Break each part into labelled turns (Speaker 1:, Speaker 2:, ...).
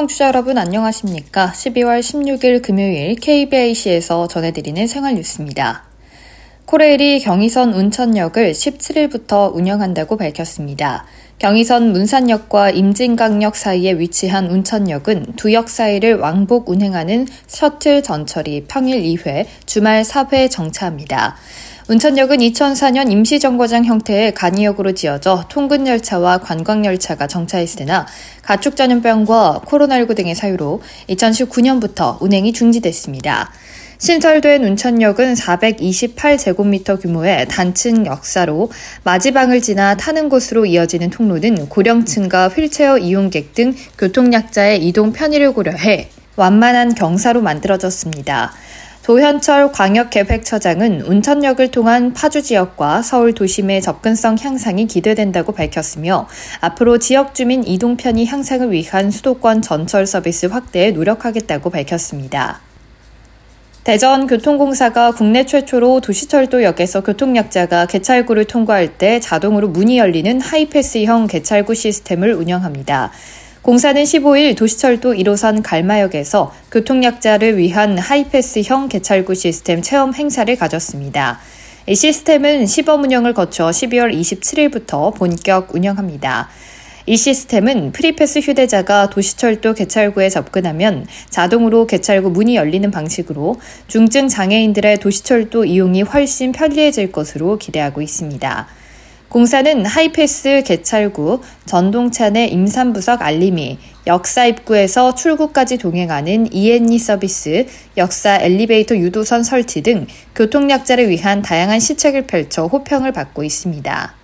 Speaker 1: 청취자 여러분 안녕하십니까? 12월 16일 금요일 KBIC에서 전해드리는 생활 뉴스입니다. 코레일이 경의선 운천역을 17일부터 운영한다고 밝혔습니다. 경의선 문산역과 임진강역 사이에 위치한 운천역은 두 역 사이를 왕복 운행하는 셔틀 전철이 평일 2회, 주말 4회 정차합니다. 운천역은 2004년 임시정거장 형태의 간이역으로 지어져 통근열차와 관광열차가 정차했으나 가축 전염병과 코로나19 등의 사유로 2019년부터 운행이 중지됐습니다. 신설된 운천역은 428제곱미터 규모의 단층 역사로 마지방을 지나 타는 곳으로 이어지는 통로는 고령층과 휠체어 이용객 등 교통약자의 이동 편의를 고려해 완만한 경사로 만들어졌습니다. 도현철 광역계획처장은 운천역을 통한 파주 지역과 서울 도심의 접근성 향상이 기대된다고 밝혔으며 앞으로 지역 주민 이동 편의 향상을 위한 수도권 전철 서비스 확대에 노력하겠다고 밝혔습니다. 대전교통공사가 국내 최초로 도시철도역에서 교통약자가 개찰구를 통과할 때 자동으로 문이 열리는 하이패스형 개찰구 시스템을 운영합니다. 공사는 15일 도시철도 1호선 갈마역에서 교통약자를 위한 하이패스형 개찰구 시스템 체험 행사를 가졌습니다. 이 시스템은 시범 운영을 거쳐 12월 27일부터 본격 운영합니다. 이 시스템은 프리패스 휴대자가 도시철도 개찰구에 접근하면 자동으로 개찰구 문이 열리는 방식으로 중증 장애인들의 도시철도 이용이 훨씬 편리해질 것으로 기대하고 있습니다. 공사는 하이패스 개찰구, 전동차 내 임산부석 알림이, 역사 입구에서 출구까지 동행하는 E&E 서비스, 역사 엘리베이터 유도선 설치 등 교통약자를 위한 다양한 시책을 펼쳐 호평을 받고 있습니다.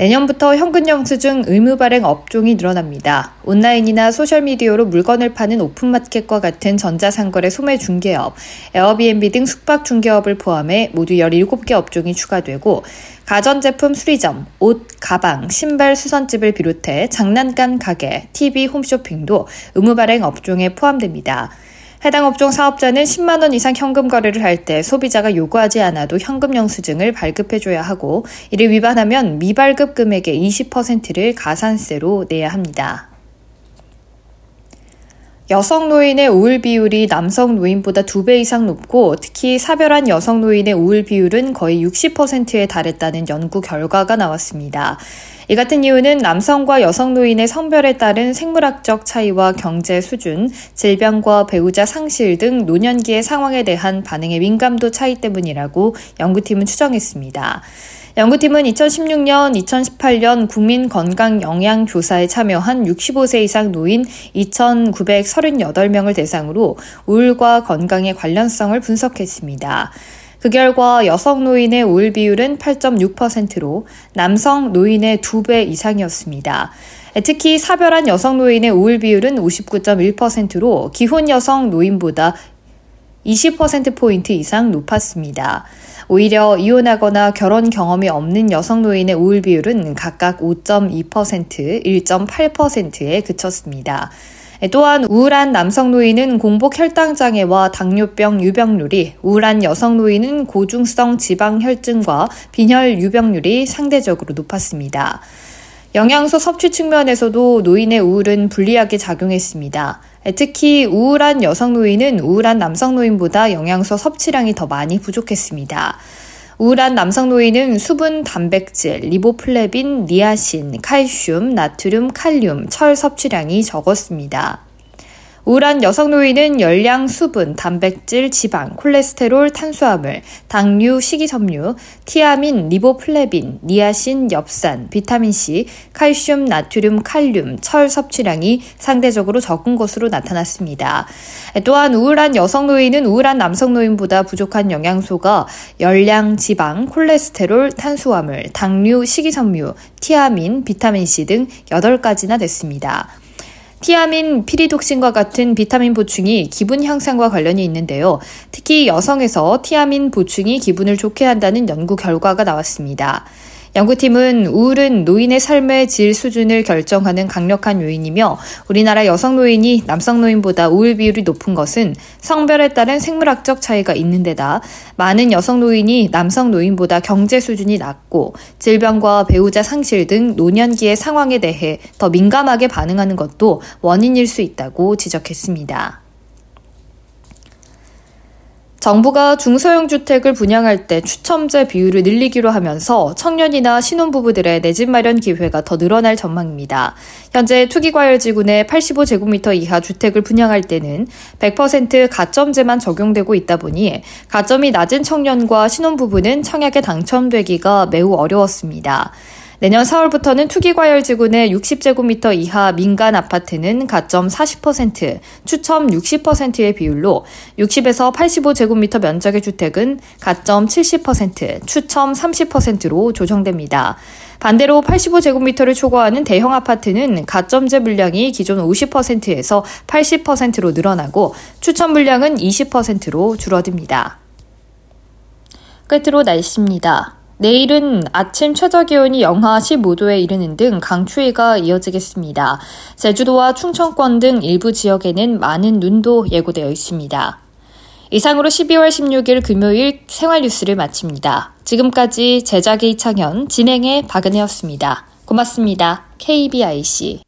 Speaker 1: 내년부터 현금 영수증 의무 발행 업종이 늘어납니다. 온라인이나 소셜미디어로 물건을 파는 오픈마켓과 같은 전자상거래 소매 중개업, 에어비앤비 등 숙박 중개업을 포함해 모두 17개 업종이 추가되고 가전제품 수리점, 옷, 가방, 신발 수선집을 비롯해 장난감 가게, TV, 홈쇼핑도 의무 발행 업종에 포함됩니다. 해당 업종 사업자는 10만 원 이상 현금 거래를 할 때 소비자가 요구하지 않아도 현금 영수증을 발급해줘야 하고 이를 위반하면 미발급 금액의 20%를 가산세로 내야 합니다. 여성 노인의 우울 비율이 남성 노인보다 2배 이상 높고 특히 사별한 여성 노인의 우울 비율은 거의 60%에 달했다는 연구 결과가 나왔습니다. 이 같은 이유는 남성과 여성 노인의 성별에 따른 생물학적 차이와 경제 수준, 질병과 배우자 상실 등 노년기의 상황에 대한 반응의 민감도 차이 때문이라고 연구팀은 추정했습니다. 연구팀은 2016년, 2018년 국민건강영양조사에 참여한 65세 이상 노인 2,938명을 대상으로 우울과 건강의 관련성을 분석했습니다. 그 결과 여성 노인의 우울 비율은 8.6%로 남성 노인의 2배 이상이었습니다. 특히 사별한 여성 노인의 우울 비율은 59.1%로 기혼 여성 노인보다 20%포인트 이상 높았습니다. 오히려 이혼하거나 결혼 경험이 없는 여성 노인의 우울 비율은 각각 5.2%, 1.8%에 그쳤습니다. 또한 우울한 남성 노인은 공복 혈당 장애와 당뇨병 유병률이, 우울한 여성 노인은 고중성 지방 혈증과 빈혈 유병률이 상대적으로 높았습니다. 영양소 섭취 측면에서도 노인의 우울은 불리하게 작용했습니다. 특히 우울한 여성 노인은 우울한 남성 노인보다 영양소 섭취량이 더 많이 부족했습니다. 우울한 남성 노인은 수분, 단백질, 리보플레빈, 니아신, 칼슘, 나트륨, 칼륨, 철 섭취량이 적었습니다. 우울한 여성 노인은 열량, 수분, 단백질, 지방, 콜레스테롤, 탄수화물, 당류, 식이섬유, 티아민, 리보플레빈, 니아신, 엽산, 비타민C, 칼슘, 나트륨, 칼륨, 철 섭취량이 상대적으로 적은 것으로 나타났습니다. 또한 우울한 여성 노인은 우울한 남성 노인보다 부족한 영양소가 열량, 지방, 콜레스테롤, 탄수화물, 당류, 식이섬유, 티아민, 비타민C 등 8가지나 됐습니다. 티아민, 피리독신과 같은 비타민 보충이 기분 향상과 관련이 있는데요. 특히 여성에서 티아민 보충이 기분을 좋게 한다는 연구 결과가 나왔습니다. 연구팀은 우울은 노인의 삶의 질 수준을 결정하는 강력한 요인이며 우리나라 여성 노인이 남성 노인보다 우울 비율이 높은 것은 성별에 따른 생물학적 차이가 있는 데다 많은 여성 노인이 남성 노인보다 경제 수준이 낮고 질병과 배우자 상실 등 노년기의 상황에 대해 더 민감하게 반응하는 것도 원인일 수 있다고 지적했습니다. 정부가 중소형 주택을 분양할 때 추첨제 비율을 늘리기로 하면서 청년이나 신혼부부들의 내 집 마련 기회가 더 늘어날 전망입니다. 현재 투기과열지구 내 85제곱미터 이하 주택을 분양할 때는 100% 가점제만 적용되고 있다 보니 가점이 낮은 청년과 신혼부부는 청약에 당첨되기가 매우 어려웠습니다. 내년 4월부터는 투기과열 지구 내 60제곱미터 이하 민간 아파트는 가점 40%, 추첨 60%의 비율로 60에서 85제곱미터 면적의 주택은 가점 70%, 추첨 30%로 조정됩니다. 반대로 85제곱미터를 초과하는 대형 아파트는 가점제 물량이 기존 50%에서 80%로 늘어나고 추천 물량은 20%로 줄어듭니다. 끝으로 날씨입니다. 내일은 아침 최저 기온이 영하 15도에 이르는 등 강추위가 이어지겠습니다. 제주도와 충청권 등 일부 지역에는 많은 눈도 예고되어 있습니다. 이상으로 12월 16일 금요일 생활 뉴스를 마칩니다. 지금까지 제작의 이창현, 진행의 박은혜였습니다. 고맙습니다. KBIC.